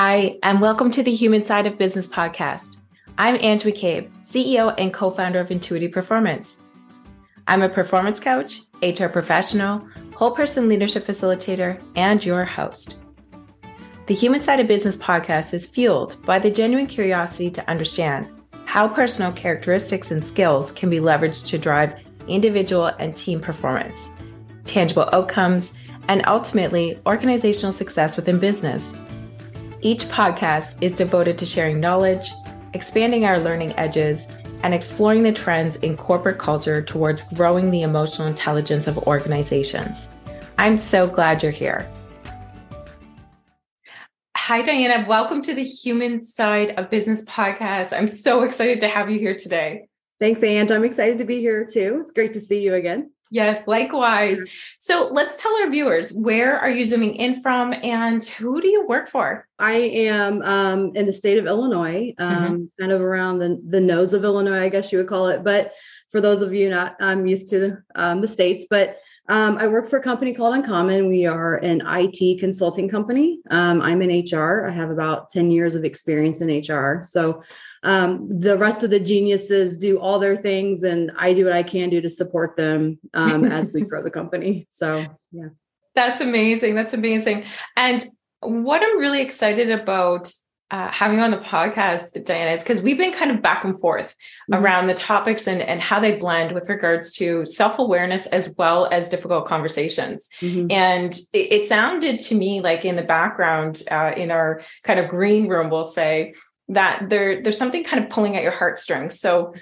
Hi, and welcome to the Human Side of Business podcast. I'm Ange McCabe, CEO and co founder of Intuitive Performance. I'm a performance coach, HR professional, whole person leadership facilitator, and your host. The Human Side of Business podcast is fueled by the genuine curiosity to understand how personal characteristics and skills can be leveraged to drive individual and team performance, tangible outcomes, and ultimately organizational success within business. Each podcast is devoted to sharing knowledge, expanding our learning edges, and exploring the trends in corporate culture towards growing the emotional intelligence of organizations. I'm so glad you're here. Hi, Diana. Welcome to the Human Side of Business podcast. I'm so excited to have you here today. Thanks, Ange. I'm excited to be here too. It's great to see you again. Yes, likewise. So let's tell our viewers where are you zooming in from and who do you work for? I am um, in the state of Illinois, um, mm-hmm. kind of around the, the nose of Illinois, I guess you would call it. But for those of you not um, used to the, um, the states, but um, I work for a company called Uncommon. We are an IT consulting company. Um, I'm in HR. I have about 10 years of experience in HR. So um, the rest of the geniuses do all their things, and I do what I can do to support them um, as we grow the company. So, yeah. That's amazing. That's amazing. And what I'm really excited about uh, having on the podcast, Diana, is because we've been kind of back and forth mm-hmm. around the topics and, and how they blend with regards to self awareness as well as difficult conversations. Mm-hmm. And it, it, sounded to me like in the background, uh, in our kind of green room, we'll say that there there's something kind of pulling at your heartstrings. So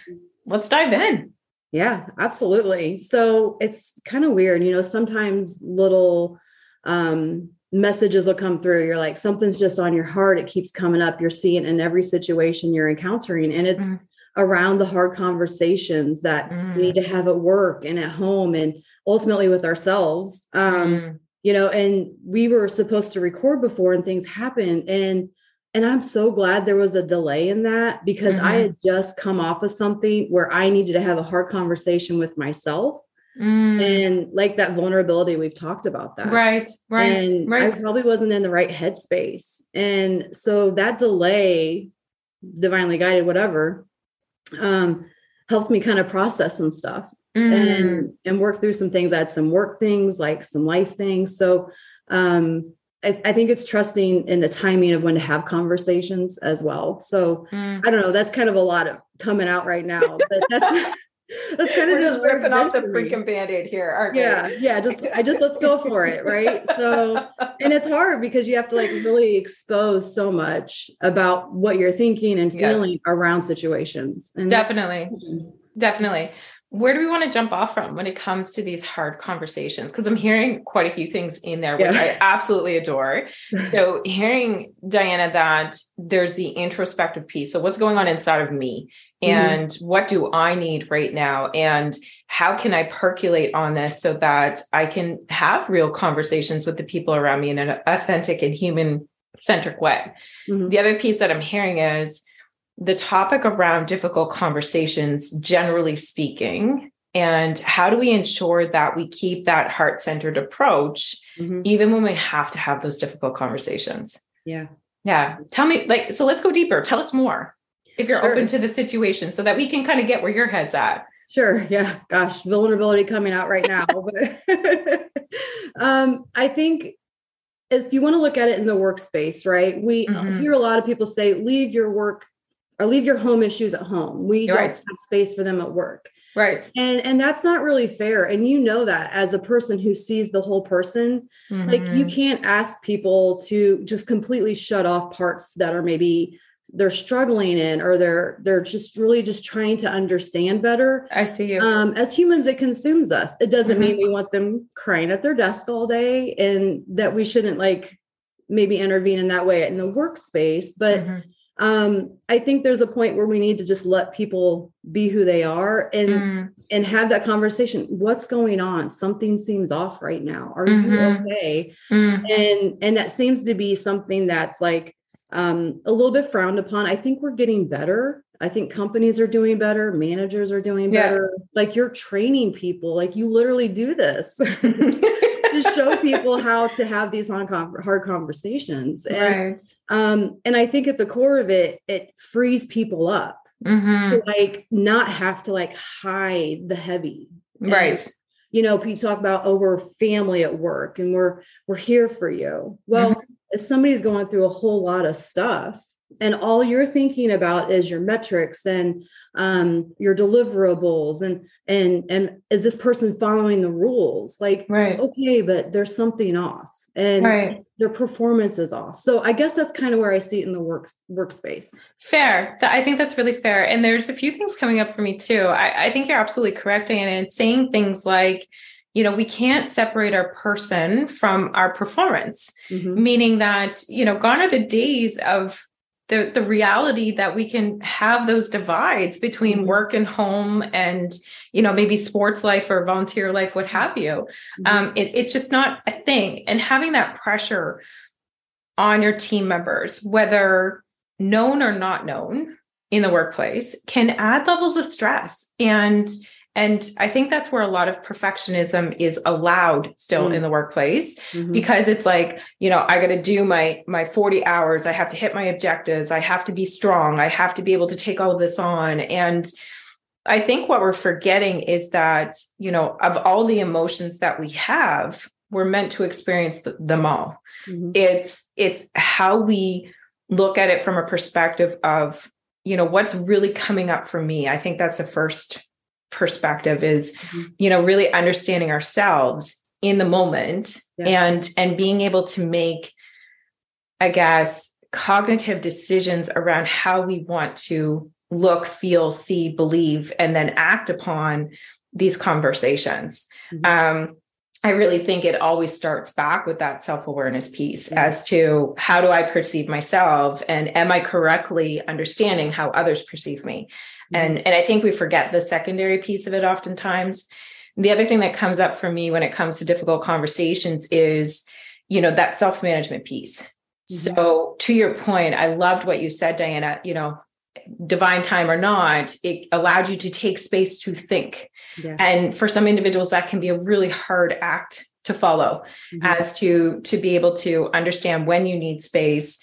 let's dive in. Yeah, absolutely. So it's kind of weird, you know. Sometimes little um messages will come through. You're like, something's just on your heart. It keeps coming up. You're seeing in every situation you're encountering. And it's mm. around the hard conversations that mm. we need to mm. have at work and at home and ultimately with ourselves. Um, mm. you know, and we were supposed to record before and things happened. And and I'm so glad there was a delay in that because mm-hmm. I had just come off of something where I needed to have a hard conversation with myself Mm. And like that vulnerability, we've talked about that. Right, right. And right. I probably wasn't in the right headspace. And so that delay, divinely guided, whatever, um, helped me kind of process some stuff mm. and and work through some things. I had some work things, like some life things. So um I, I, think it's trusting in the timing of when to have conversations as well. So mm. I don't know. That's kind of a lot of coming out right now, but that's that's kind of just ripping off the freaking band-aid here aren't yeah we? yeah just i just let's go for it right so and it's hard because you have to like really expose so much about what you're thinking and feeling yes. around situations and definitely definitely where do we want to jump off from when it comes to these hard conversations because i'm hearing quite a few things in there which yeah. i absolutely adore so hearing diana that there's the introspective piece so what's going on inside of me Mm-hmm. and mm-hmm. what do I need right now? And how can I percolate on this so that I can have real conversations with the people around me in an authentic and human centric way? Mm-hmm. The other piece that I'm hearing is the topic around difficult conversations, generally speaking, and how do we ensure that we keep that heart centered approach, mm-hmm. even when we have to have those difficult conversations? Yeah. Yeah. Tell me, like, so let's go deeper. Tell us more if you're sure. open to the situation so that we can kind of get where your head's at. Sure. Yeah. Gosh, vulnerability coming out right now. but um, I think if you want to look at it in the workspace, right? We mm-hmm. hear a lot of people say, leave your work or leave your home issues at home. We don't have space for them at work. Right. And and that's not really fair. And you know that as a person who sees the whole person, mm-hmm. like you mm-hmm. can't ask people to just completely shut off parts that are maybe they're struggling in or they're they're just really just trying to understand better i see you um, as humans it consumes us it doesn't mm-hmm. mean we want them crying at their desk all day and that we shouldn't like maybe intervene in that way in the workspace but mm-hmm. Um, i think there's a point where we need to just let people be who they are and mm. and have that conversation what's going on something seems off right now are mm-hmm. you okay mm. and and that seems to be something that's like um, a little bit frowned upon. I think we're getting better. I think companies are doing better, managers are doing better. Yeah. Like you're training people, like you literally do this. to show people how to have these hard conversations. And, right. Um, and I think at the core of it, it frees people up. Mm-hmm. To like not have to like hide the heavy. Right. And, you know, people talk about, oh, we're family at work and we're we're here for you. Well, mm-hmm. if somebody's going through a whole lot of stuff, and all you're thinking about is your metrics and um, your deliverables and and and is this person following the rules? Like right. okay but there's something off and right. their performance is off. So i guess that's kind of where i see it in the work workspace. Fair. I think that's really fair. And there's a few things coming up for me too. I, I think you're absolutely correct Diana, and saying things like you know we can't separate our person from our performance. Mm-hmm. meaning that you know gone are the days of the the reality that we can have those divides between mm-hmm. work and home and you know maybe sports life or volunteer life what have you mm-hmm. um, it, it's just not a thing and having that pressure on your team members whether known or not known in the workplace can add levels of stress and and I think that's where a lot of perfectionism is allowed still mm. in the workplace mm-hmm. because it's like, you know, I got to do my my 40 hours, I have to hit my objectives, I have to be strong, I have to be able to take all of this on and I think what we're forgetting is that, you know, of all the emotions that we have, we're meant to experience them all. Mm-hmm. It's it's how we look at it from a perspective of, you know, what's really coming up for me. I think that's the first perspective is mm-hmm. you know really understanding ourselves in the moment yeah. and and being able to make i guess cognitive decisions around how we want to look feel see believe and then act upon these conversations mm-hmm. um I really think it always starts back with that self awareness piece mm-hmm. as to how do I perceive myself and am I correctly understanding how others perceive me? Mm-hmm. And and I think we forget the secondary piece of it oftentimes. The other thing that comes up for me when it comes to difficult conversations is, you know, that self management piece. Mm-hmm. So to your point, I loved what you said, Diana. You know, divine time or not, it allowed you to take space to think. Yeah. And for some individuals, that can be a really hard act to follow mm-hmm. as to to be able to understand when you need space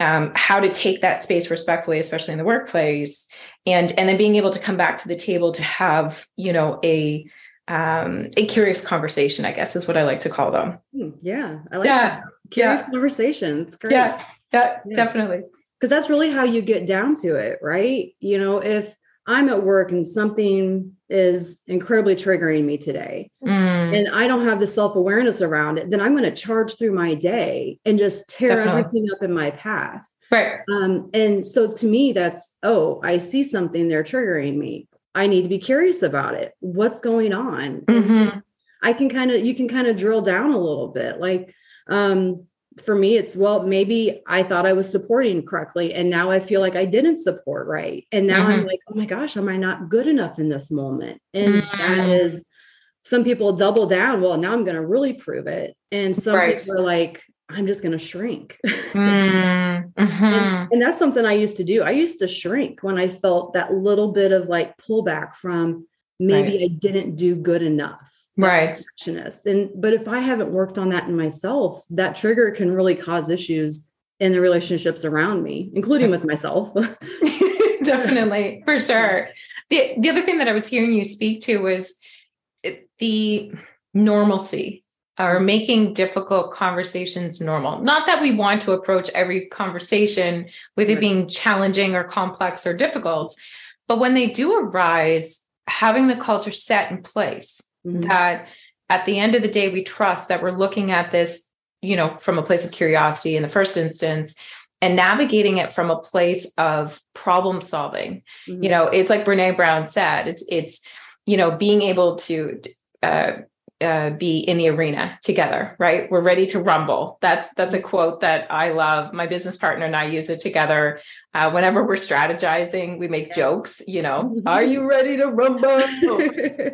um, how to take that space respectfully especially in the workplace and and then being able to come back to the table to have you know a um, a curious conversation i guess is what i like to call them hmm, yeah i like yeah. that curious yeah. conversation it's great yeah yeah, yeah. definitely because that's really how you get down to it right you know if i'm at work and something is incredibly triggering me today mm. and i don't have the self-awareness around it then i'm going to charge through my day and just tear Definitely. everything up in my path Right. Um, and so to me, that's, oh, I see something they're triggering me. I need to be curious about it. What's going on? Mm-hmm. I can kind of, you can kind of drill down a little bit. Like, um, for me, it's well, maybe I thought I was supporting correctly, and now I feel like I didn't support right. And now mm-hmm. I'm like, oh my gosh, am I not good enough in this moment? And mm-hmm. that is some people double down. Well, now I'm going to really prove it. And some right. people are like, I'm just going to shrink. Mm, mm-hmm. and, and, that's something I used to do. I used to shrink when I felt that little bit of like pullback from maybe right. I didn't do good enough. Right. And but if I haven't worked on that in myself, that trigger can really cause issues in the relationships around me, including with myself. Definitely, for sure. The the other thing that I was hearing you speak to was eh, the normalcy or making difficult conversations normal. Not that we want to approach every conversation with it being challenging or complex or difficult, but when they do arise, having the culture set in place mm-hmm. that at the end of the day, we trust that we're looking at this, you know, from a place of curiosity in the first instance and navigating it from a place of problem solving. Mm-hmm. You know, it's like Brene Brown said, it's, it's, you know, being able to uh, uh, be in the arena together right? We're ready to rumble. That's that's a mm-hmm. quote that i love. My business partner and i use it together. Uh, whenever we're strategizing we make jokes you know? Mm-hmm. Are you ready to rumble?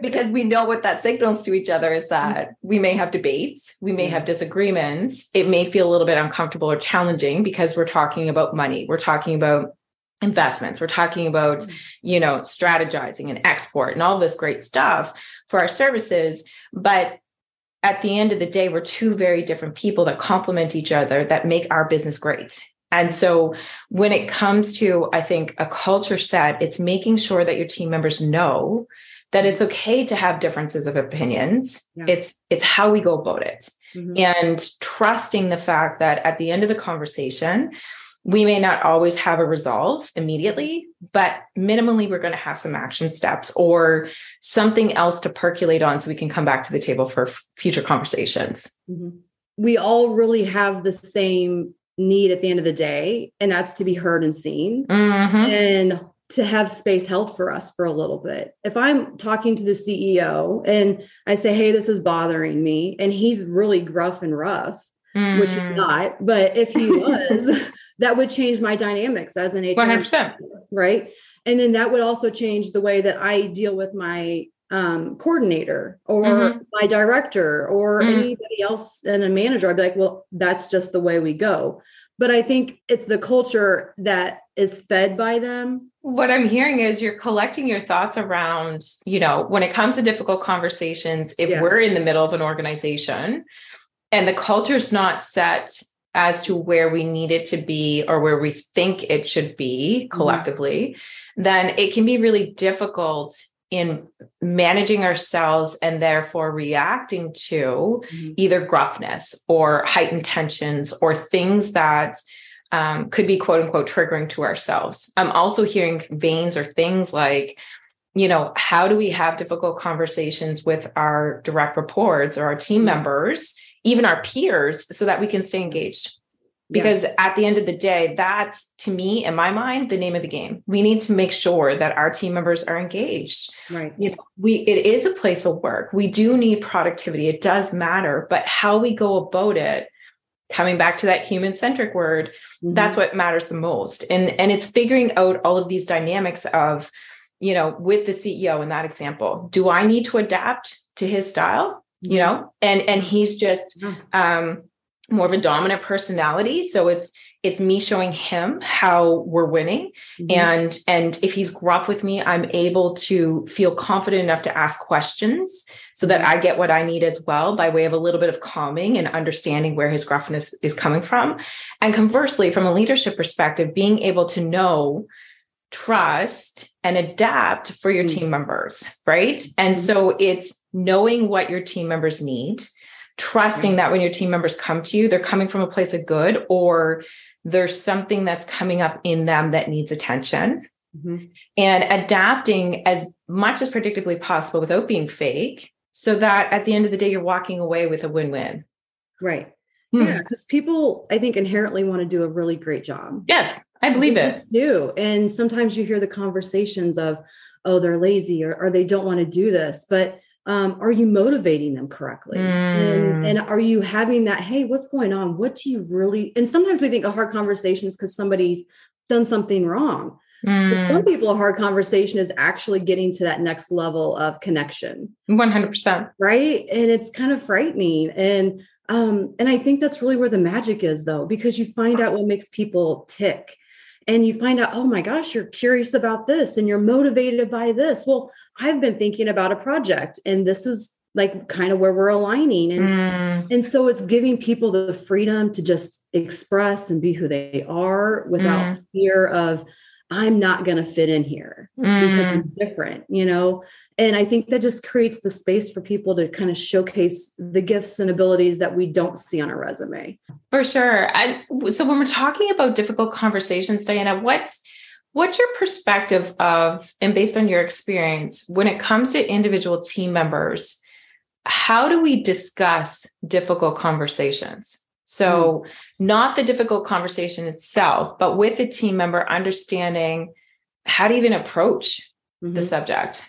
Because we know what that signals to each other is that mm-hmm. we may have debates we may have disagreements. It may feel a little bit uncomfortable or challenging because we're talking about money. We're talking about investments. We're talking about you know strategizing and export and all this great stuff for our services but at the end of the day, we're two very different people that complement each other that make our business great. And so when it comes to, I think, a culture set, it's making sure that your team members know that it's okay to have differences of opinions. Yeah. It's it's how we go about it. Mm-hmm. And trusting the fact that at the end of the conversation, we may not always have a resolve immediately, but minimally we're going to have some action steps or something else to percolate on so we can come back to the table for f- future conversations. Mm-hmm. We all really have the same need at the end of the day, and that's to be heard and seen. Mm-hmm. And to have space held for us for a little bit. If I'm talking to the CEO and I say, Hey, this is bothering me, and he's really gruff and rough, mm. which he's mm. not, but if he was, that would change my dynamics as an HR. 100%. Right. And then that would also change the way that I deal with my um, coordinator or mm-hmm. my director or mm. anybody else and a manager. I'd be like, well, that's just the way we go. But I think it's the culture that is fed by them what i'm hearing is you're collecting your thoughts around you know when it comes to difficult conversations if yeah. we're in the middle of an organization and the culture's not set as to where we need it to be or where we think it should be mm-hmm. collectively mm-hmm. then it can be really difficult in managing ourselves and therefore reacting to mm-hmm. either gruffness or heightened tensions or things that um, could be quote unquote triggering to ourselves. I'm also hearing veins or things like, you know, how do we have difficult conversations with our direct reports or our team mm-hmm. members, even our peers, so that we can stay engaged? Because yeah. at the end of the day, that's to me, in my mind, the name of the game. We need to make sure that our team members are engaged. Right. You know, we it is a place of work. We do need productivity. It does matter, but how we go about it coming back to that human centric word mm-hmm. that's what matters the most and and it's figuring out all of these dynamics of you know with the ceo in that example do i need to adapt to his style you mm-hmm. know and and he's just um more of a dominant personality so it's it's me showing him how we're winning mm-hmm. and and if he's gruff with me i'm able to feel confident enough to ask questions so that I get what I need as well by way of a little bit of calming and understanding where his gruffness is coming from. And conversely, from a leadership perspective, being able to know, trust, and adapt for your mm-hmm. team members, right? And mm-hmm. so it's knowing what your team members need, trusting mm-hmm. that when your team members come to you, they're coming from a place of good or there's something that's coming up in them that needs attention. Mm-hmm. And adapting as much as predictably possible without being fake so that at the end of the day you're walking away with a win-win right hmm. yeah because people i think inherently want to do a really great job yes i believe they it do and sometimes you hear the conversations of oh they're lazy or, or they don't want to do this but um, are you motivating them correctly mm. and, and are you having that hey what's going on what do you really and sometimes we think a hard conversation is because somebody's done something wrong Mm. some people, a hard conversation is actually getting to that next level of connection. 100%. Right. And it's kind of frightening. And, um, and I think that's really where the magic is, though, because you find out what makes people tick and you find out, oh my gosh, you're curious about this and you're motivated by this. Well, I've been thinking about a project and this is like kind of where we're aligning and mm. and so it's giving people the freedom to just express and be who they are without mm. fear of I'm not going to fit in here mm. because I'm mm. different, you know? And I think that just creates the space for people to kind of showcase the gifts and abilities that we don't see on a resume. For sure. And so when we're talking about difficult conversations, Diana, what's what's your perspective of and based on your experience when it comes to individual team members, how do we discuss difficult conversations? So, mm. not the difficult conversation itself, but with a team member understanding how to even approach mm-hmm. the subject.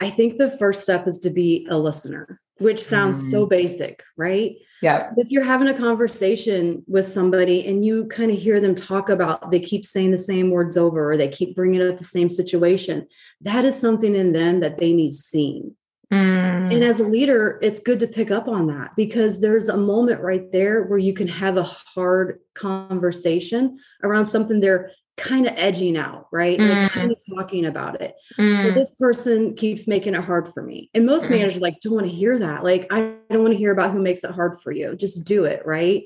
I think the first step is to be a listener, which sounds mm. so basic, right? Yeah. If you're having a conversation with somebody and you kind of hear them talk about, they keep saying the same words over, or they keep bringing up the same situation, that is something in them that they need seen. Mm. And as a leader, it's good to pick up on that because there's a moment right there where you can have a hard conversation around something they're kind of edging out, right? Mm. Like kind of talking about it. Mm. So this person keeps making it hard for me. And most mm. managers like don't want to hear that. Like, I don't want to hear about who makes it hard for you. Just do it, right?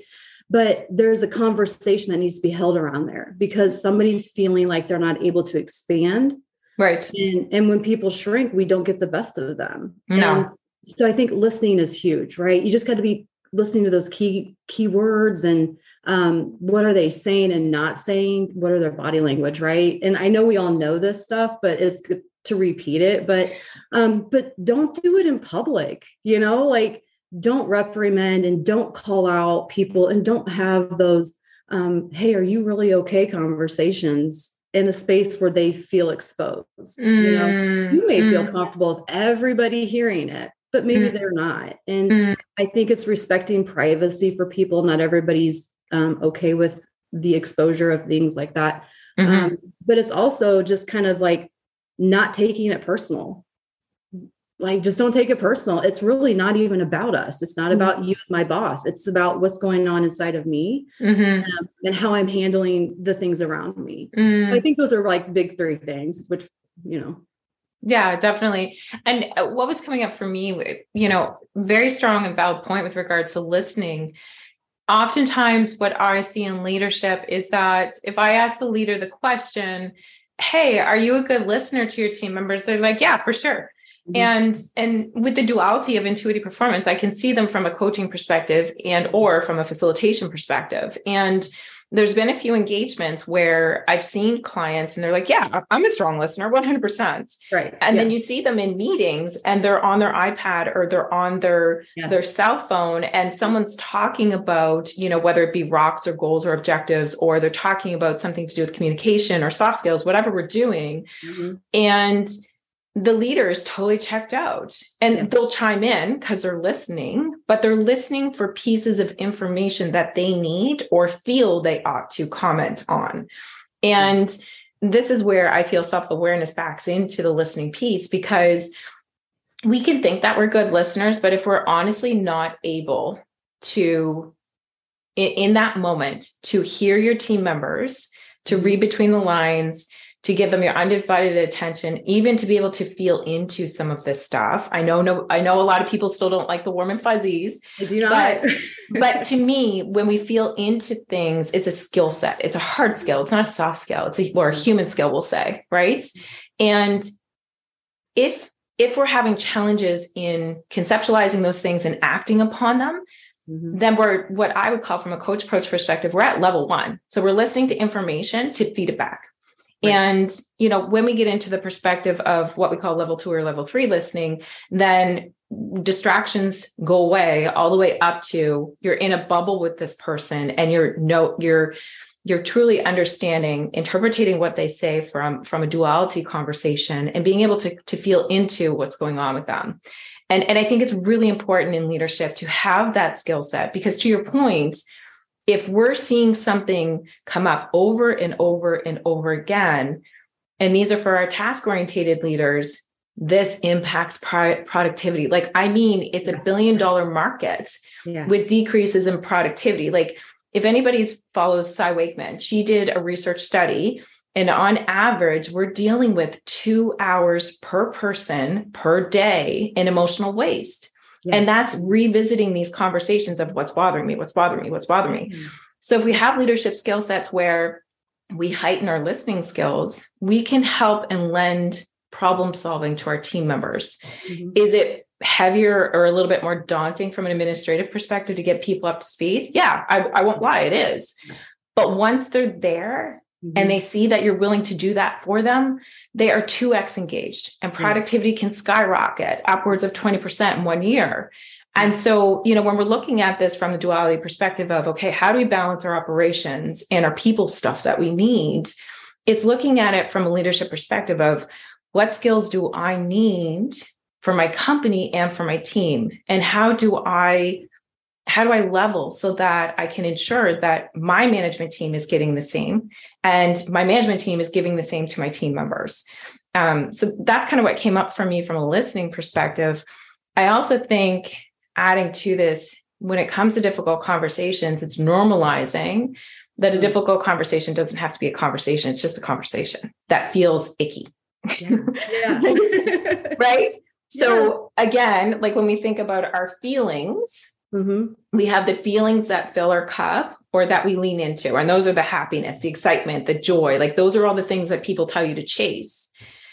But there's a conversation that needs to be held around there because somebody's feeling like they're not able to expand. Right. And and when people shrink, we don't get the best of them. No. And so I think listening is huge, right? You just got to be listening to those key key words and um, what are they saying and not saying what are their body language right and i know we all know this stuff but it's good to repeat it but um but don't do it in public you know like don't reprimand and don't call out people and don't have those um hey are you really okay conversations in a space where they feel exposed mm, you know you may mm. feel comfortable with everybody hearing it but maybe mm. they're not and mm. i think it's respecting privacy for people not everybody's um, okay with the exposure of things like that. Mm-hmm. Um, but it's also just kind of like not taking it personal. Like, just don't take it personal. It's really not even about us. It's not mm-hmm. about you as my boss. It's about what's going on inside of me mm-hmm. um, and how I'm handling the things around me. So I mm. think those are like big three things, which, you know, yeah, definitely. And uh, what was coming up for me, you know, very strong and valid point with regards to listening oftentimes what I see in leadership is that if I ask the leader the question, hey, are you a good listener to your team members? They're like, yeah, for sure. Mm-hmm. And and with the duality of intuitive performance, I can see them from a coaching perspective and or from a facilitation perspective. And there's been a few engagements where I've seen clients and they're like, yeah, I'm a strong listener, 100%. Right. And yeah. then you see them in meetings and they're on their iPad or they're on their yes. their cell phone and someone's talking about, you know, whether it be rocks or goals or objectives or they're talking about something to do with communication or soft skills, whatever we're doing. Mm-hmm. And the leader is totally checked out and yeah. they'll chime in because they're listening, but they're listening for pieces of information that they need or feel they ought to comment on. And this is where I feel self awareness backs into the listening piece because we can think that we're good listeners, but if we're honestly not able to, in, in that moment, to hear your team members, to read mm-hmm. between the lines, to give them your undivided attention, even to be able to feel into some of this stuff. I know, no, I know a lot of people still don't like the warm and fuzzies. I do not. But, but to me, when we feel into things, it's a skill set. It's a hard skill. It's not a soft skill. It's a or a human skill, we'll say, right? And if if we're having challenges in conceptualizing those things and acting upon them, Mm-hmm. then we're what I would call from a coach approach perspective, we're at level one. So we're listening to information to feed it back. Right. And, you know, when we get into the perspective of what we call level two or level three listening, then distractions go away all the way up to you're in a bubble with this person and you're no, you're, you're truly understanding interpreting what they say from from a duality conversation and being able to to feel into what's going on with them and and i think it's really important in leadership to have that skill set because to your point if we're seeing something come up over and over and over again, and these are for our task oriented leaders, this impacts productivity. Like, I mean, it's a billion dollar market yeah. with decreases in productivity. Like, if anybody follows Cy Wakeman, she did a research study, and on average, we're dealing with two hours per person per day in emotional waste. And that's revisiting these conversations of what's bothering me, what's bothering me, what's bothering me. Mm-hmm. So if we have leadership skill sets where we heighten our listening skills, we can help and lend problem solving to our team members. Mm-hmm. Is it heavier or a little bit more daunting from an administrative perspective to get people up to speed? Yeah, I, I won't lie, it is. But once they're there mm-hmm. and they see that you're willing to do that for them, they are 2x engaged and productivity can skyrocket upwards of 20% in one year. And so, you know, when we're looking at this from the duality perspective of, okay, how do we balance our operations and our people stuff that we need? It's looking at it from a leadership perspective of what skills do I need for my company and for my team? And how do I how do I level so that I can ensure that my management team is getting the same and my management team is giving the same to my team members? um, so that's kind of what came up for me from a listening perspective i also think adding to this when it comes to difficult conversations it's normalizing that a mm-hmm. difficult conversation doesn't have to be a conversation it's just a conversation that feels icky yeah. yeah. right so yeah. again like when we think about our feelings Mm-hmm. We have the feelings that fill our cup or that we lean into. And those are the happiness, the excitement, the joy. Like those are all the things that people tell you to chase.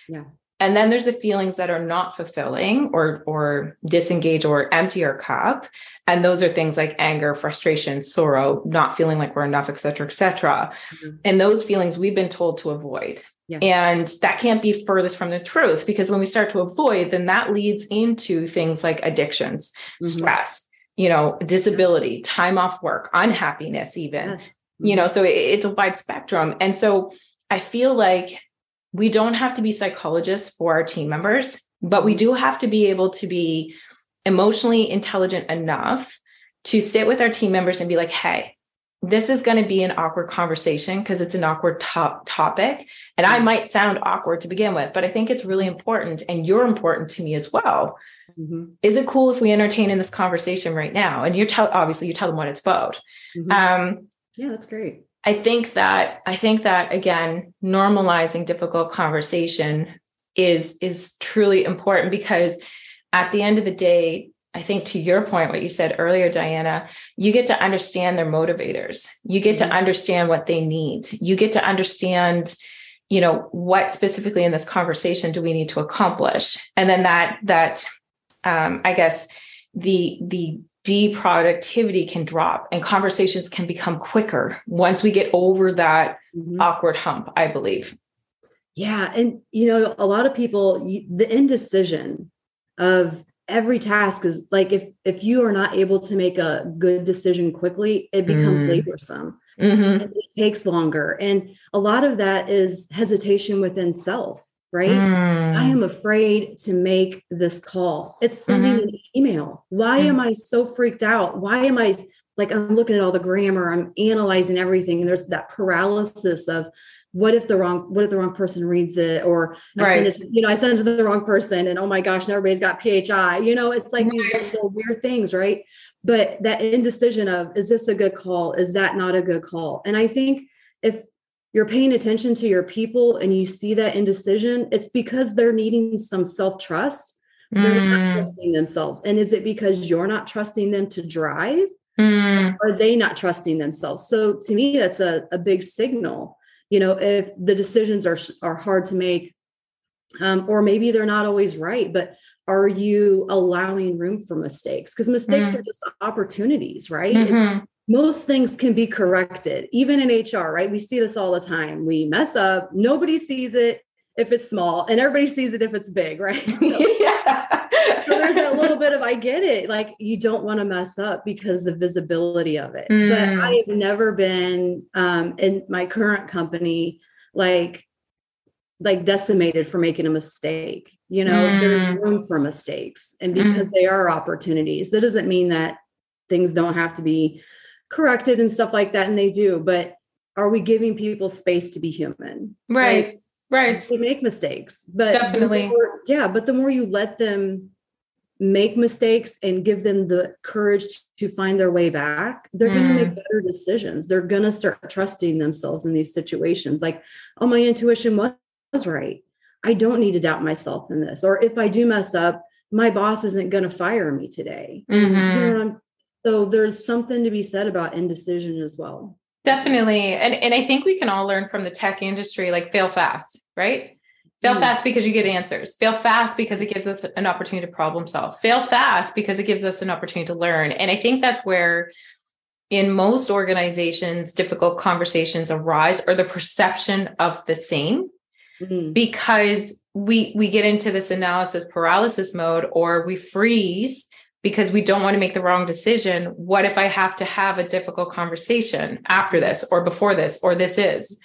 Yeah. And then there's the feelings that are not fulfilling or or disengage or empty our cup. And those are things like anger, frustration, sorrow, not feeling like we're enough, et cetera, et cetera. Mm-hmm. And those feelings we've been told to avoid. Yeah. And that can't be furthest from the truth because when we start to avoid, then that leads into things like addictions, mm-hmm. stress, you know, disability, time off work, unhappiness, even, yes. mm-hmm. you know, so it, it's a wide spectrum. And so I feel like we don't have to be psychologists for our team members, but we mm-hmm. do have to be able to be emotionally intelligent enough to sit with our team members and be like, hey, this is going to be an awkward conversation because it's an awkward to- topic. And I mm-hmm. might sound awkward to begin with, but I think it's really important. And you're important to me as well. Mm-hmm. Is it cool if we entertain in this conversation right now? And you tell, obviously, you tell them what it's about. Mm-hmm. Um, yeah, that's great. I think that, I think that again, normalizing difficult conversation is, is truly important because at the end of the day, I think to your point, what you said earlier, Diana, you get to understand their motivators. You get mm-hmm. to understand what they need. You get to understand, you know, what specifically in this conversation do we need to accomplish? And then that, that, um, I guess the, the deproductivity can drop and conversations can become quicker once we get over that mm-hmm. awkward hump, I believe. Yeah. And, you know, a lot of people, the indecision of, every task is like if if you are not able to make a good decision quickly it becomes mm. laborsome mm-hmm. it takes longer and a lot of that is hesitation within self right mm. i am afraid to make this call it's sending mm-hmm. an email why mm. am i so freaked out why am i like i'm looking at all the grammar i'm analyzing everything and there's that paralysis of what if the wrong what if the wrong person reads it or right. I send it, you know I send it to the wrong person and oh my gosh everybody's got PHI you know it's like right. these little weird things right but that indecision of is this a good call is that not a good call and I think if you're paying attention to your people and you see that indecision it's because they're needing some self-trust they're mm. not trusting themselves and is it because you're not trusting them to drive mm. are they not trusting themselves so to me that's a, a big signal you know if the decisions are are hard to make um, or maybe they're not always right but are you allowing room for mistakes because mistakes mm-hmm. are just opportunities right mm-hmm. Most things can be corrected even in hr right we see this all the time we mess up nobody sees it if it's small and everybody sees it if it's big right so, yeah so there's that little bit of I get it. Like you don't want to mess up because the visibility of it. Mm. But I have never been um, in my current company like like decimated for making a mistake. You know, mm. there's room for mistakes. And because mm. they are opportunities, that doesn't mean that things don't have to be corrected and stuff like that. And they do, but are we giving people space to be human? Right. Right. They make mistakes. But definitely. More, yeah. But the more you let them make mistakes and give them the courage to find their way back, they're mm. going to make better decisions. They're going to start trusting themselves in these situations. Like, oh, my intuition was right. I don't need to doubt myself in this. Or if I do mess up, my boss isn't going to fire me today. Mm-hmm. You know so there's something to be said about indecision as well. Definitely. And and I think we can all learn from the tech industry like fail fast, right? Fail mm. fast because you get answers. Fail fast because it gives us an opportunity to problem solve. Fail fast because it gives us an opportunity to learn. And I think that's where in most organizations difficult conversations arise or the perception of the same mm-hmm. because we we get into this analysis paralysis mode or we freeze because we don't want to make the wrong decision what if i have to have a difficult conversation after this or before this or this is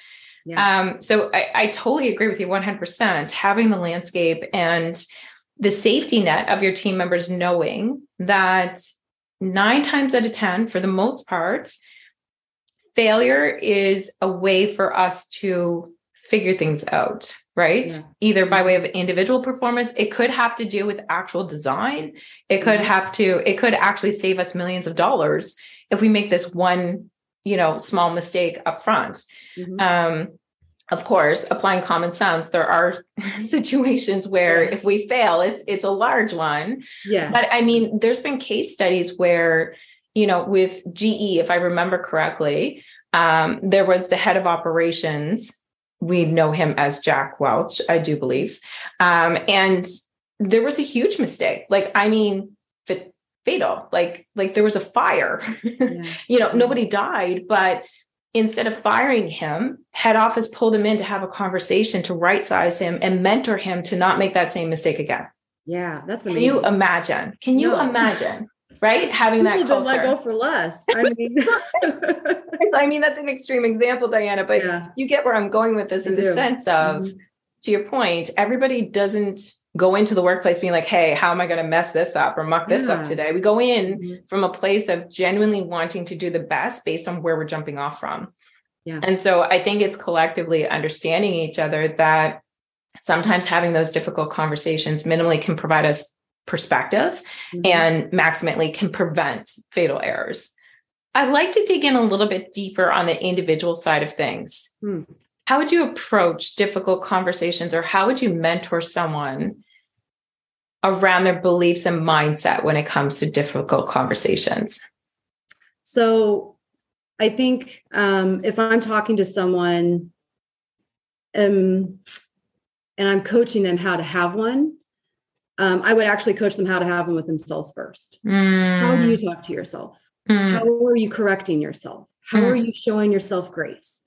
yeah. Um, so I, I totally agree with you 100%. Having the landscape and the safety net of your team members knowing that nine times out of 10, for the most part, failure is a way for us to figure things out, right? Yeah. Either by way of individual performance, it could have to do with actual design. It could mm-hmm. have to, it could actually save us millions of dollars if we make this one, you know, small mistake up front. Mm-hmm. Um, of course, applying common sense, there are situations where if we fail, it's it's a large one. Yeah. But I mean, there's been case studies where, you know, with GE, if I remember correctly, um, there was the head of operations. We know him as Jack Welch, I do believe. Um, and there was a huge mistake. Like, I mean, fatal. Like, like there was a fire. Yeah. you know, nobody died, but instead of firing him, head office pulled him in to have a conversation to right size him and mentor him to not make that same mistake again. Yeah, that's amazing. Can you imagine? Can you no. imagine? Right, having that culture. Let go for less. I mean, I mean that's an extreme example, Diana, but yeah. you get where I'm going with this in the sense of, mm-hmm. to your point, everybody doesn't go into the workplace being like, hey, how am I going to mess this up or muck this yeah. up today? We go in mm-hmm. from a place of genuinely wanting to do the best based on where we're jumping off from. Yeah. And so I think it's collectively understanding each other that sometimes having those difficult conversations minimally can provide us perspective mm-hmm. and maximally can prevent fatal errors. I'd like to dig in a little bit deeper on the individual side of things. Hmm how would you approach difficult conversations or how would you mentor someone around their beliefs and mindset when it comes to difficult conversations? So, I think um, if I'm talking to someone um, and I'm coaching them how to have one, um, I would actually coach them how to have them with themselves first. Mm. How do you talk to yourself? Mm. How are you correcting yourself? How mm. are you showing yourself grace?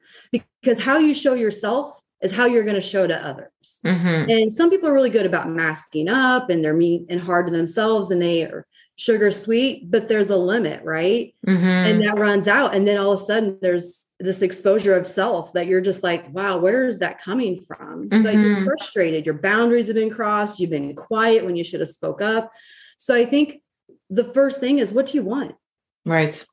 because how you show yourself is how you're going to show to others. Mm-hmm. And some people are really good about masking up and they're mean and hard to themselves and they are sugar sweet, but there's a limit, right? Mm-hmm. And that runs out. And then all of a sudden there's this exposure of self that you're just like, wow, where is that coming from? Mm-hmm. But you're frustrated. Your boundaries have been crossed. You've been quiet when you should have spoke up. So I think the first thing is what do you want? Right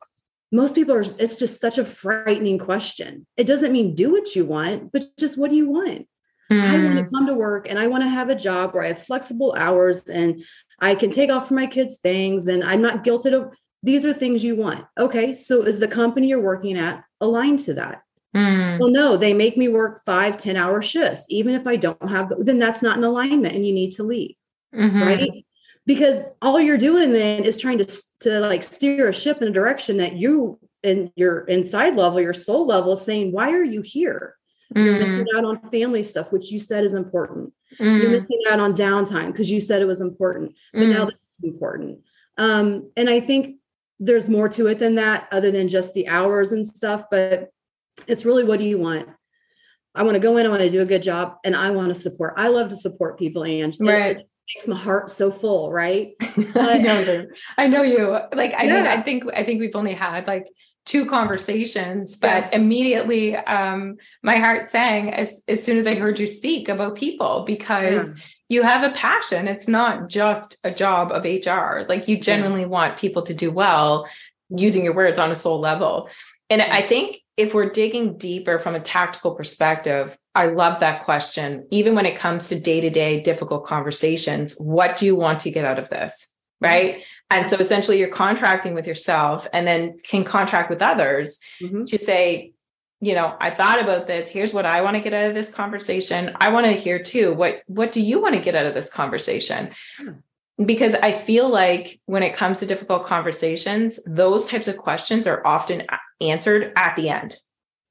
most people are it's just such a frightening question it doesn't mean do what you want but just what do you want mm. i want to hmm. come to work and i want to have a job where i have flexible hours and i can take off for my kids things and i'm not guilted of these are things you want okay so is the company you're working at aligned to that mm. well no they make me work five ten hour shifts even if i don't have then that's not an alignment and you need to leave mm-hmm. right because all you're doing then is trying to to like steer a ship in a direction that you and your inside level your soul level is saying why are you here mm. you're missing out on family stuff which you said is important mm. you're missing out on downtime because you said it was important but now that's important um, and i think there's more to it than that other than just the hours and stuff but it's really what do you want I want to go in, I want to do a good job, and I want to support. I love to support people, and right makes my heart so full, right? I know I know you. Like, I yeah. mean, I think I think we've only had like two conversations, but yeah. immediately um my heart sang as as soon as I heard you speak about people because yeah. You have a passion. It's not just a job of HR. Like you genuinely want people to do well using your words on a soul level. And I think if we're digging deeper from a tactical perspective, I love that question. Even when it comes to day to day difficult conversations, what do you want to get out of this? Right. And so essentially, you're contracting with yourself and then can contract with others mm-hmm. to say, you know, I thought about this. Here's what I want to get out of this conversation. I want to hear too. What What do you want to get out of this conversation? Hmm because I feel like when it comes to difficult conversations, those types of questions are often answered at the end.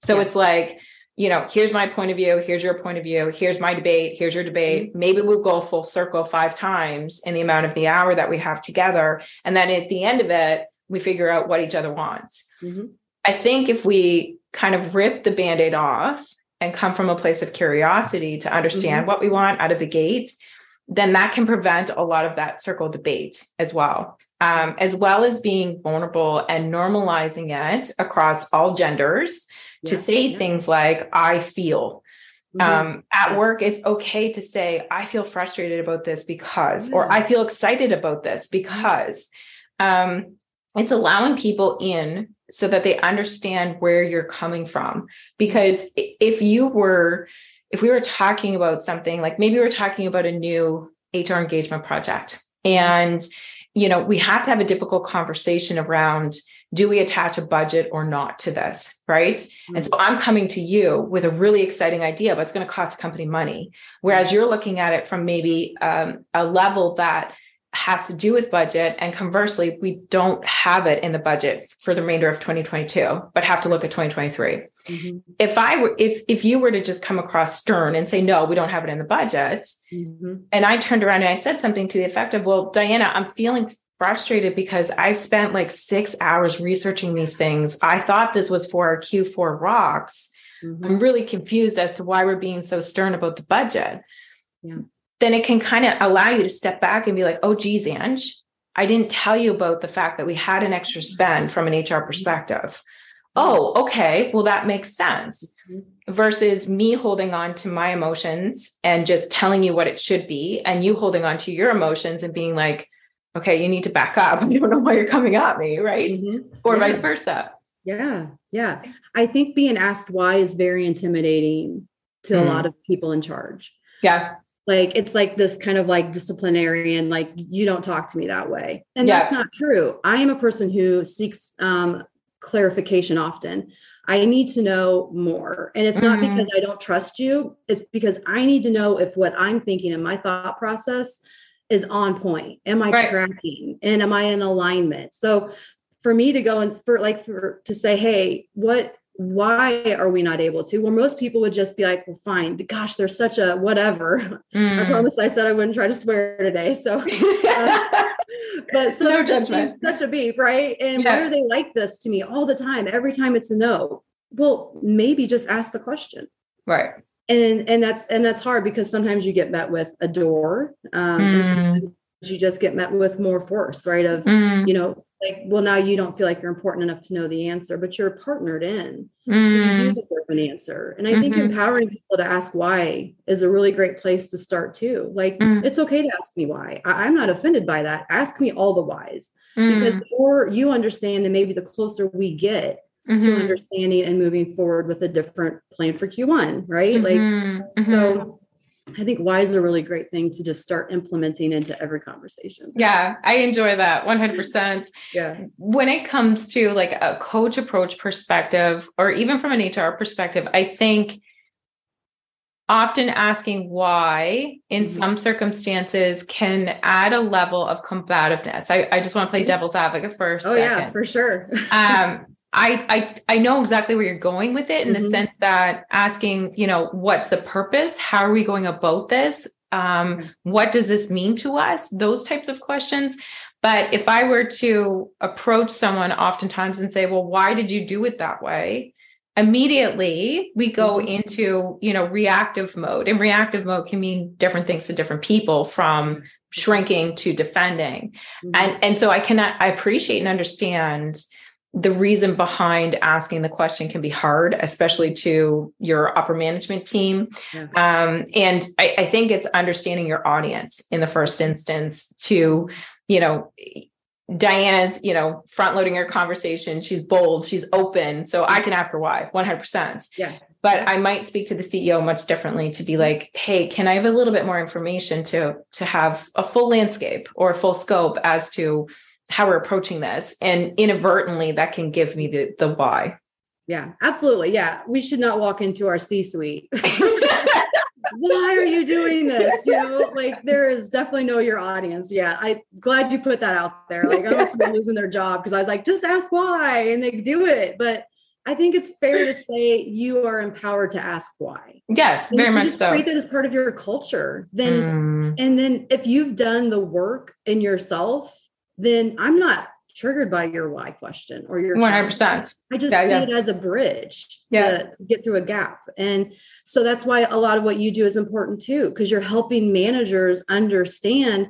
So yeah. it's like, you know, here's my point of view, here's your point of view, here's my debate, here's your debate. Mm-hmm. Maybe we'll go full circle five times in the amount of the hour that we have together. And then at the end of it, we figure out what each other wants. Mm-hmm. I think if we kind of rip the band aid off and come from a place of curiosity to understand mm-hmm. what we want out of the gate, then that can prevent a lot of that circle debate as well, um, as well as being vulnerable and normalizing it across all genders yeah, to say yeah. things like, I feel. Mm-hmm. Um, at work, it's okay to say, I feel frustrated about this because, or I feel excited about this because. Um, it's allowing people in so that they understand where you're coming from. Because if you were if we were talking about something like maybe we're talking about a new hr engagement project and you know we have to have a difficult conversation around do we attach a budget or not to this right mm-hmm. and so i'm coming to you with a really exciting idea but it's going to cost the company money whereas you're looking at it from maybe um, a level that has to do with budget and conversely we don't have it in the budget for the remainder of 2022 but have to look at 2023 mm-hmm. if i were if if you were to just come across stern and say no we don't have it in the budget mm-hmm. and i turned around and i said something to the effect of well diana i'm feeling frustrated because i spent like six hours researching these things i thought this was for our q4 rocks mm-hmm. i'm really confused as to why we're being so stern about the budget yeah then it can kind of allow you to step back and be like, oh, geez, Ange, I didn't tell you about the fact that we had an extra spend from an HR perspective. Oh, okay. Well, that makes sense. Mm-hmm. Versus me holding on to my emotions and just telling you what it should be, and you holding on to your emotions and being like, okay, you need to back up. I don't know why you're coming at me, right? Mm-hmm. Or yeah. vice versa. Yeah. Yeah. I think being asked why is very intimidating to mm. a lot of people in charge. Yeah like it's like this kind of like disciplinarian like you don't talk to me that way. And yeah. that's not true. I am a person who seeks um, clarification often. I need to know more. And it's not mm-hmm. because i don't trust you. It's because i need to know if what i'm thinking and my thought process is on point. Am i right. tracking? And am i in alignment? So for me to go and for like for to say hey what why are we not able to? Well, most people would just be like, well, fine. Gosh, there's such a whatever. Mm. I promise I said I wouldn't try to swear today. So, uh, but so no judgment. Such a beep, right? And yeah. why are they like this to me all the time? Every time it's a no. Well, maybe just ask the question. Right. And and that's and that's hard because sometimes you get met with a door. Um, mm. you just get met with more force, right? Of mm. you know, like, well, now you don't feel like you're important enough to know the answer, but you're partnered in. Mm. So you do mm. deserve an answer. And I mm-hmm. think empowering people to ask why is a really great place to start too. Like, mm. it's okay to ask me why. I- am not offended by that. Ask me all the whys. Mm. Because the more you understand, then maybe the closer we get mm-hmm. to understanding and moving forward with a different plan for Q1, right? Mm-hmm. Like, so mm-hmm. I think why is a really great thing to just start implementing into every conversation. Yeah, I enjoy that 100%. yeah. When it comes to like a coach approach perspective, or even from an HR perspective, I think often asking why in mm-hmm. some circumstances can add a level of combativeness. I, I just want to play mm-hmm. devil's advocate first. Oh, second. yeah, for sure. um, I, I I know exactly where you're going with it in mm-hmm. the sense that asking, you know, what's the purpose? How are we going about this? Um, what does this mean to us? Those types of questions. But if I were to approach someone oftentimes and say, well, why did you do it that way? Immediately we go mm-hmm. into, you know, reactive mode. And reactive mode can mean different things to different people from shrinking to defending. Mm-hmm. And and so I cannot I appreciate and understand the reason behind asking the question can be hard, especially to your upper management team. Yeah. Um, and I, I think it's understanding your audience in the first instance to, you know, Diana's, you know, front loading her conversation. She's bold, she's open. So I can ask her why 100%. Yeah. But I might speak to the CEO much differently to be like, hey, can I have a little bit more information to to have a full landscape or a full scope as to how we're approaching this and inadvertently that can give me the the why yeah absolutely yeah we should not walk into our c suite why are you doing this you know like there is definitely know your audience yeah i glad you put that out there like i don't want losing their job because i was like just ask why and they do it but I think it's fair to say you are empowered to ask why. Yes, and very much so. Create that as part of your culture. Then, mm. and then if you've done the work in yourself, then I'm not triggered by your why question or your 100%. I just yeah, see yeah. it as a bridge yeah. to, to get through a gap. And so that's why a lot of what you do is important too, because you're helping managers understand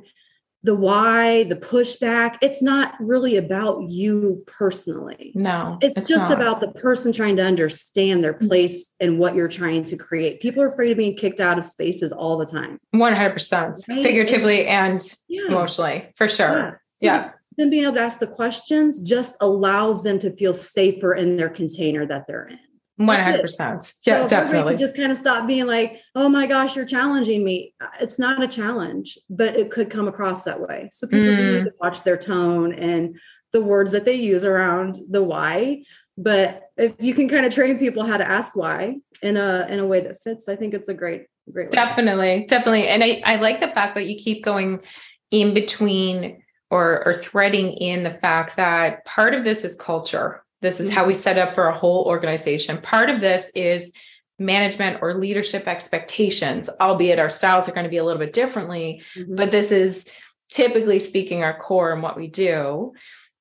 the why, the pushback. It's not really about you personally. No, it's, it's just not. about the person trying to understand their place and what you're trying to create. People are afraid of being kicked out of spaces all the time. 100%, right? figuratively and, and yeah. emotionally, for sure yeah. Then being able to ask the questions just allows them to feel safer in their container that they're in. 100%. Yeah, so definitely. Just kind of stop being like, oh my gosh, you're challenging me. It's not a challenge, but it could come across that way. So people mm. need to watch their tone and the words that they use around the why. But if you can kind of train people how to ask why in a in a way that fits, I think it's a great, great way. Definitely, definitely. And I, I like the fact that you keep going in between or or threading in the fact that part of this is culture this is how we set up for a whole organization. Part of this is management or leadership expectations, albeit our styles are going to be a little bit differently, mm-hmm. but this is typically speaking our core and what we do.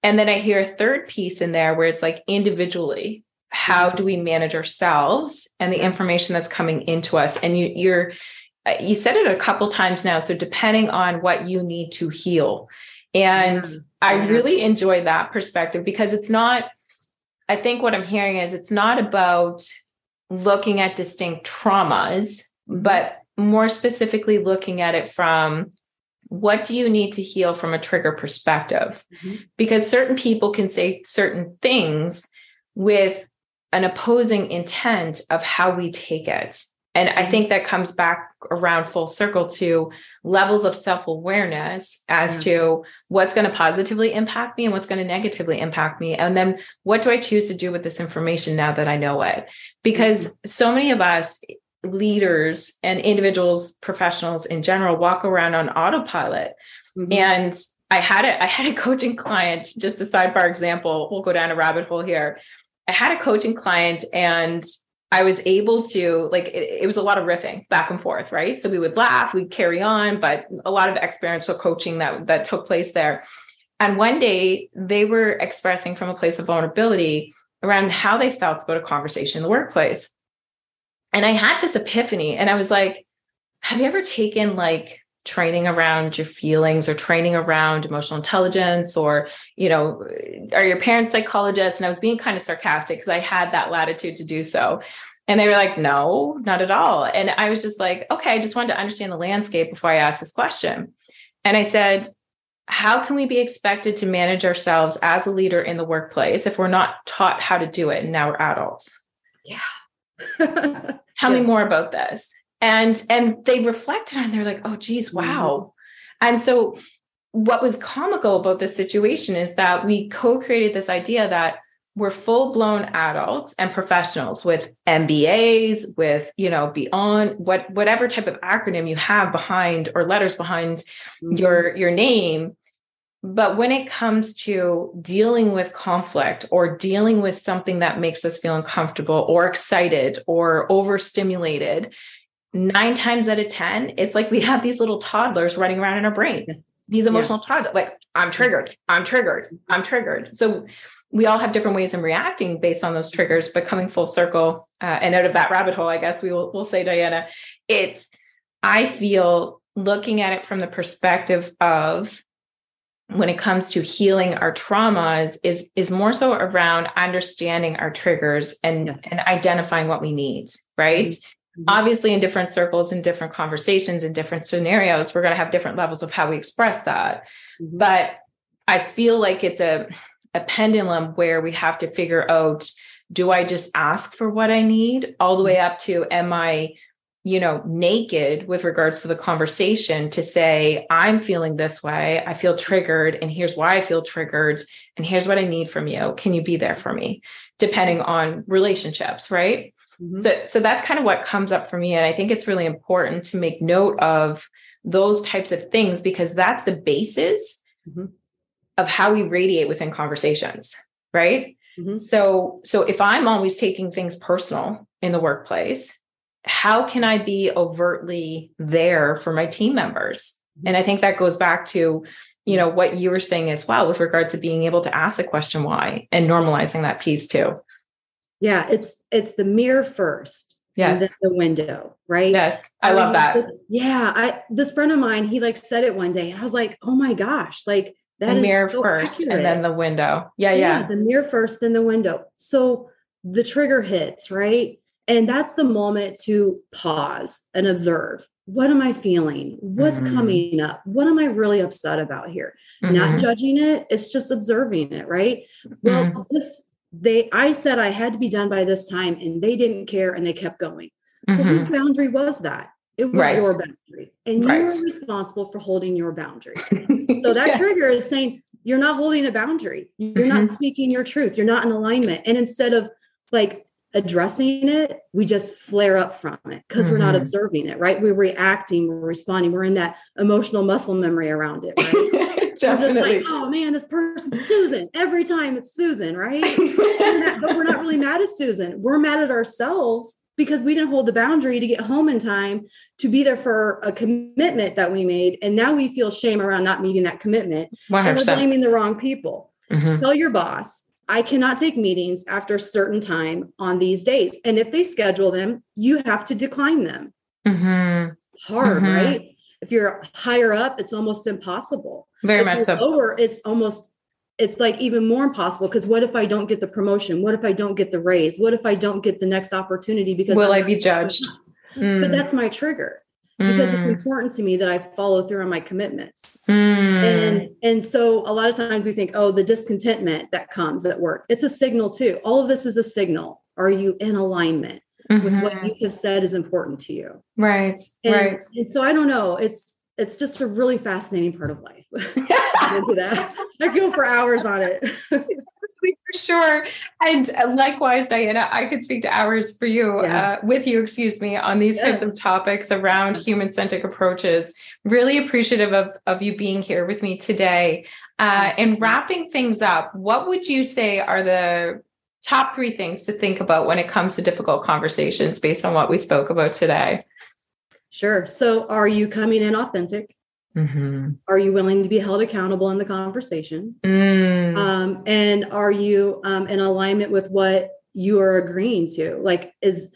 And then I hear a third piece in there where it's like individually, how do we manage ourselves and the information that's coming into us? And you, you're uh, you said it a couple times now. So depending on what you need to heal. And yeah. I really enjoy that perspective because it's not I think what I'm hearing is it's not about looking at distinct traumas, but more specifically looking at it from what do you need to heal from a trigger perspective? Mm-hmm. Because certain people can say certain things with an opposing intent of how we take it. And I think that comes back around full circle to levels of self awareness as yeah. to what's going to positively impact me and what's going to negatively impact me. And then what do I choose to do with this information now that I know it? Because mm-hmm. so many of us, leaders and individuals, professionals in general, walk around on autopilot. Mm-hmm. And I had a I had a coaching client, just a sidebar example. We'll go down a rabbit hole here. I had a coaching client and I was able to like it, it, was a lot of riffing back and forth, right? So we would laugh, we'd carry on, but a lot of experiential coaching that that took place there. And one day they were expressing from a place of vulnerability around how they felt about a conversation in the workplace. And I had this epiphany and I was like, have you ever taken like training around your feelings or training around emotional intelligence or you know are your parents psychologists? And i was being kind of sarcastic because i had that latitude to do so. And they were like no not at all. And i was just like okay i just wanted to understand the landscape before i asked this question. And i said how can we be expected to manage ourselves as a leader in the workplace if we're not taught how to do it and now we're adults? Yeah. Tell yes. me more about this and and they reflected on they're like oh geez mm-hmm. wow mm-hmm. and so what was comical about this situation is that we co-created this idea that we're full-blown adults and professionals with mbas with you know beyond what whatever type of acronym you have behind or letters behind mm-hmm. your your name but when it comes to dealing with conflict or dealing with something that makes us feel uncomfortable or excited or overstimulated nine times out of 10, it's like we have these little toddlers running around in our brain, these emotional yeah. toddlers, like, I'm triggered, I'm triggered, I'm triggered. So we all have different ways of reacting based on those triggers, but coming full circle uh, and out of that rabbit hole, I guess we will we'll say, Diana, it's, I feel looking at it from the perspective of when it comes to healing our traumas is is more so around understanding our triggers and yes. and identifying what we need right mm-hmm. Mm-hmm. Obviously, in different circles, in different conversations, in different scenarios, we're going to have different levels of how we express that. Mm-hmm. But I feel like it's a, a pendulum where we have to figure out do I just ask for what I need all the way mm-hmm. up to am I you know naked with regards to the conversation to say i'm feeling this way i feel triggered and here's why i feel triggered and here's what i need from you can you be there for me depending on relationships right Mm-hmm. So, so that's kind of what comes up for me. And I think it's really important to make note of those types of things because that's the basis mm-hmm. of how we radiate within conversations. Right. Mm-hmm. So, so if I'm always taking things personal in the workplace, how can I be overtly there for my team members? Mm-hmm. And I think that goes back to, you know, what you were saying as well with regards to being able to ask the question why and normalizing that piece too. Yeah, it's it's the mirror first. Yes. And then the window, right? Yes. I love that. Yeah. I this friend of mine, he like said it one day. I was like, oh my gosh, like that the mirror so first accurate. and then the window. Yeah, yeah, yeah. The mirror first, then the window. So the trigger hits, right? And that's the moment to pause and observe. What am I feeling? What's mm-hmm. coming up? What am I really upset about here? Mm-hmm. Not judging it, it's just observing it, right? Well, mm-hmm. this they I said I had to be done by this time and they didn't care and they kept going. Mm-hmm. Well, whose boundary was that? It was right. your boundary. And right. you're responsible for holding your boundary. so that yes. trigger is saying you're not holding a boundary. You're mm-hmm. not speaking your truth. You're not in alignment. And instead of like addressing it, we just flare up from it because mm-hmm. we're not mm-hmm. observing it, right? We're reacting, we're responding, we're in that emotional muscle memory around it, right? Definitely. Like, oh man, this person Susan. Every time it's Susan, right? but we're not really mad at Susan. We're mad at ourselves because we didn't hold the boundary to get home in time to be there for a commitment that we made. And now we feel shame around not meeting that commitment. 100%. And we're blaming the wrong people. Mm-hmm. Tell your boss, I cannot take meetings after a certain time on these days. And if they schedule them, you have to decline them. Mm-hmm. Hard, mm-hmm. right? If you're higher up, it's almost impossible. Very if much so. Lower, it's almost it's like even more impossible because what if I don't get the promotion? What if I don't get the raise? What if I don't get the next opportunity? Because will I'm I be judged? Mm. But that's my trigger because mm. it's important to me that I follow through on my commitments. Mm. And and so a lot of times we think, oh, the discontentment that comes at work, it's a signal too. All of this is a signal. Are you in alignment mm-hmm. with what mm-hmm. you have said is important to you? Right. And, right. And so I don't know. It's it's just a really fascinating part of life. into that. I go for hours on it. for sure. And uh, likewise, Diana, I could speak to hours for you, yeah. uh, with you, excuse me, on these yes. types of topics around human centric approaches. Really appreciative of, of you being here with me today. Uh, and wrapping things up, what would you say are the top three things to think about when it comes to difficult conversations based on what we spoke about today? Sure. So, are you coming in authentic? Mm-hmm. Are you willing to be held accountable in the conversation? Mm. Um, and are you um, in alignment with what you are agreeing to? Like, is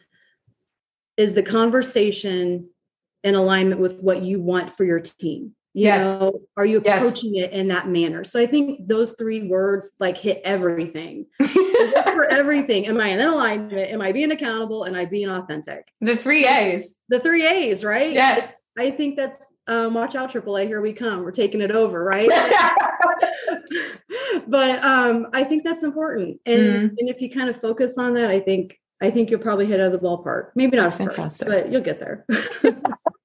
is the conversation in alignment with what you want for your team? You yes. know, are you approaching yes. it in that manner? So I think those three words like hit everything. for everything. Am I in alignment? Am I being accountable? Am I being authentic? The three A's. The three A's, right? Yeah. I think that's um, watch out, AAA, here we come. We're taking it over, right? but um, I think that's important. And, mm-hmm. and if you kind of focus on that, I think I think you'll probably hit out of the ballpark. Maybe not first, Fantastic. but you'll get there.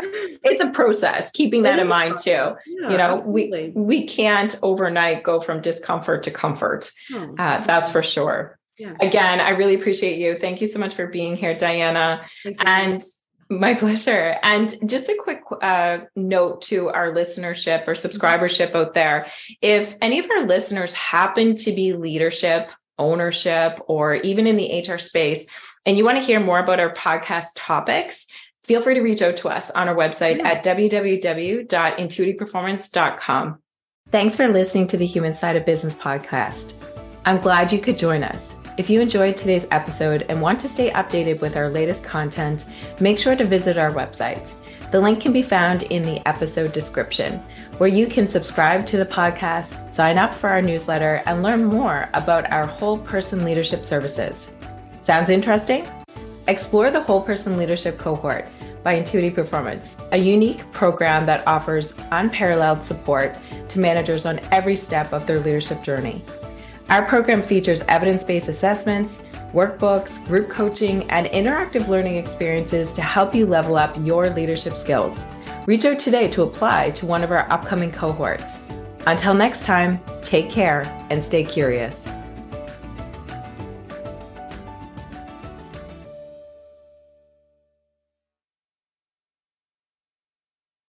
it's a process keeping that in mind too yeah, you know absolutely. we we can't overnight go from discomfort to comfort oh, uh, that's for sure yeah. again i really appreciate you thank you so much for being here diana and my pleasure. And just a quick uh, note to our listenership or subscribership out there. If any of our listeners happen to be leadership, ownership, or even in the HR space, and you want to hear more about our podcast topics, feel free to reach out to us on our website yeah. at www.intuitiveperformance.com. Thanks for listening to the Human Side of Business podcast. I'm glad you could join us. If you enjoyed today's episode and want to stay updated with our latest content, make sure to visit our website. The link can be found in the episode description, where you can subscribe to the podcast, sign up for our newsletter, and learn more about our whole person leadership services. Sounds interesting? Explore the whole person leadership cohort by Intuitive Performance, a unique program that offers unparalleled support to managers on every step of their leadership journey. Our program features evidence based assessments, workbooks, group coaching, and interactive learning experiences to help you level up your leadership skills. Reach out today to apply to one of our upcoming cohorts. Until next time, take care and stay curious.